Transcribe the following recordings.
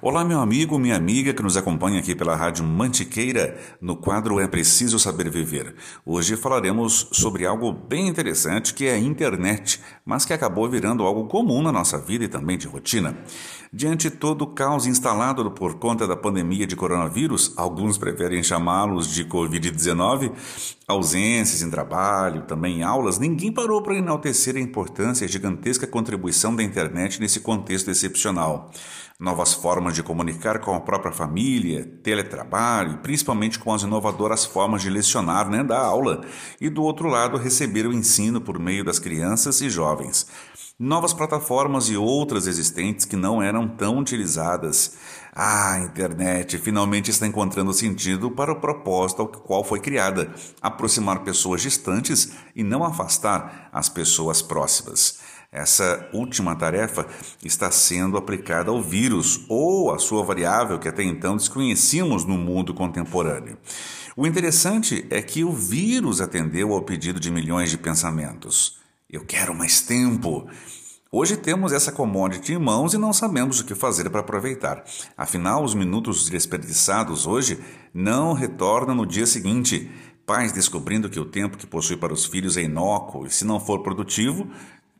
Olá, meu amigo, minha amiga que nos acompanha aqui pela Rádio Mantiqueira, no quadro É Preciso Saber Viver. Hoje falaremos sobre algo bem interessante que é a internet, mas que acabou virando algo comum na nossa vida e também de rotina. Diante todo o caos instalado por conta da pandemia de coronavírus, alguns preferem chamá-los de Covid-19, ausências em trabalho, também em aulas, ninguém parou para enaltecer a importância e a gigantesca contribuição da internet nesse contexto excepcional novas formas de comunicar com a própria família, teletrabalho principalmente com as inovadoras formas de lecionar, né, da aula, e do outro lado receber o ensino por meio das crianças e jovens. Novas plataformas e outras existentes que não eram tão utilizadas. Ah, a internet finalmente está encontrando sentido para o propósito ao qual foi criada: aproximar pessoas distantes e não afastar as pessoas próximas. Essa última tarefa está sendo aplicada ao vírus ou à sua variável que até então desconhecíamos no mundo contemporâneo. O interessante é que o vírus atendeu ao pedido de milhões de pensamentos. Eu quero mais tempo. Hoje temos essa commodity em mãos e não sabemos o que fazer para aproveitar. Afinal, os minutos desperdiçados hoje não retornam no dia seguinte. Pais descobrindo que o tempo que possui para os filhos é inócuo e, se não for produtivo,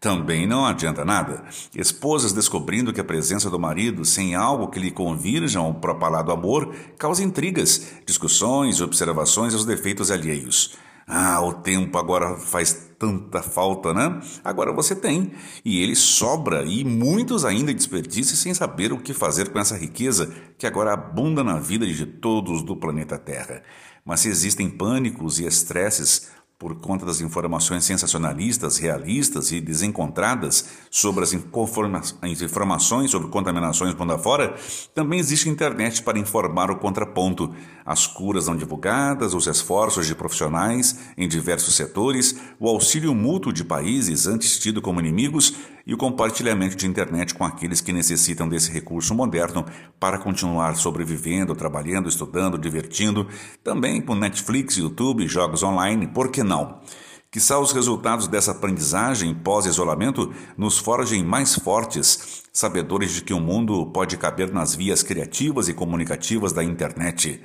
também não adianta nada. Esposas descobrindo que a presença do marido, sem algo que lhe convirjam ao propalado amor, causa intrigas, discussões e observações aos defeitos alheios. Ah, o tempo agora faz tanta falta, né? Agora você tem, e ele sobra, e muitos ainda desperdícios sem saber o que fazer com essa riqueza que agora abunda na vida de todos do planeta Terra. Mas se existem pânicos e estresses por conta das informações sensacionalistas, realistas e desencontradas sobre as informações sobre contaminações mundo afora, também existe internet para informar o contraponto, as curas não divulgadas, os esforços de profissionais em diversos setores, o auxílio mútuo de países antes tido como inimigos e o compartilhamento de internet com aqueles que necessitam desse recurso moderno para continuar sobrevivendo, trabalhando, estudando, divertindo, também com Netflix, YouTube, jogos online, por que não? Quizá os resultados dessa aprendizagem pós-isolamento nos forjem mais fortes, sabedores de que o mundo pode caber nas vias criativas e comunicativas da internet.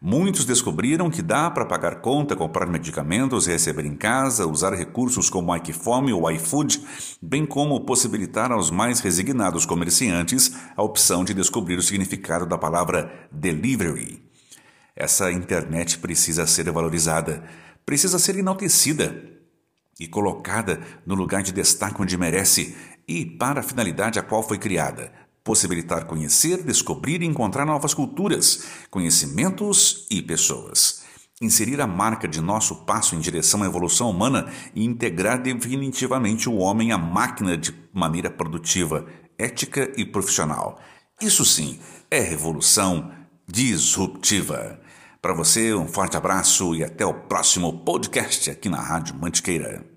Muitos descobriram que dá para pagar conta, comprar medicamentos, receber em casa, usar recursos como o iFome ou iFood, bem como possibilitar aos mais resignados comerciantes a opção de descobrir o significado da palavra delivery. Essa internet precisa ser valorizada, precisa ser enaltecida e colocada no lugar de destaque onde merece e para a finalidade a qual foi criada possibilitar conhecer, descobrir e encontrar novas culturas, conhecimentos e pessoas. Inserir a marca de nosso passo em direção à evolução humana e integrar definitivamente o homem à máquina de maneira produtiva, ética e profissional. Isso sim é revolução disruptiva. Para você, um forte abraço e até o próximo podcast aqui na Rádio Mantiqueira.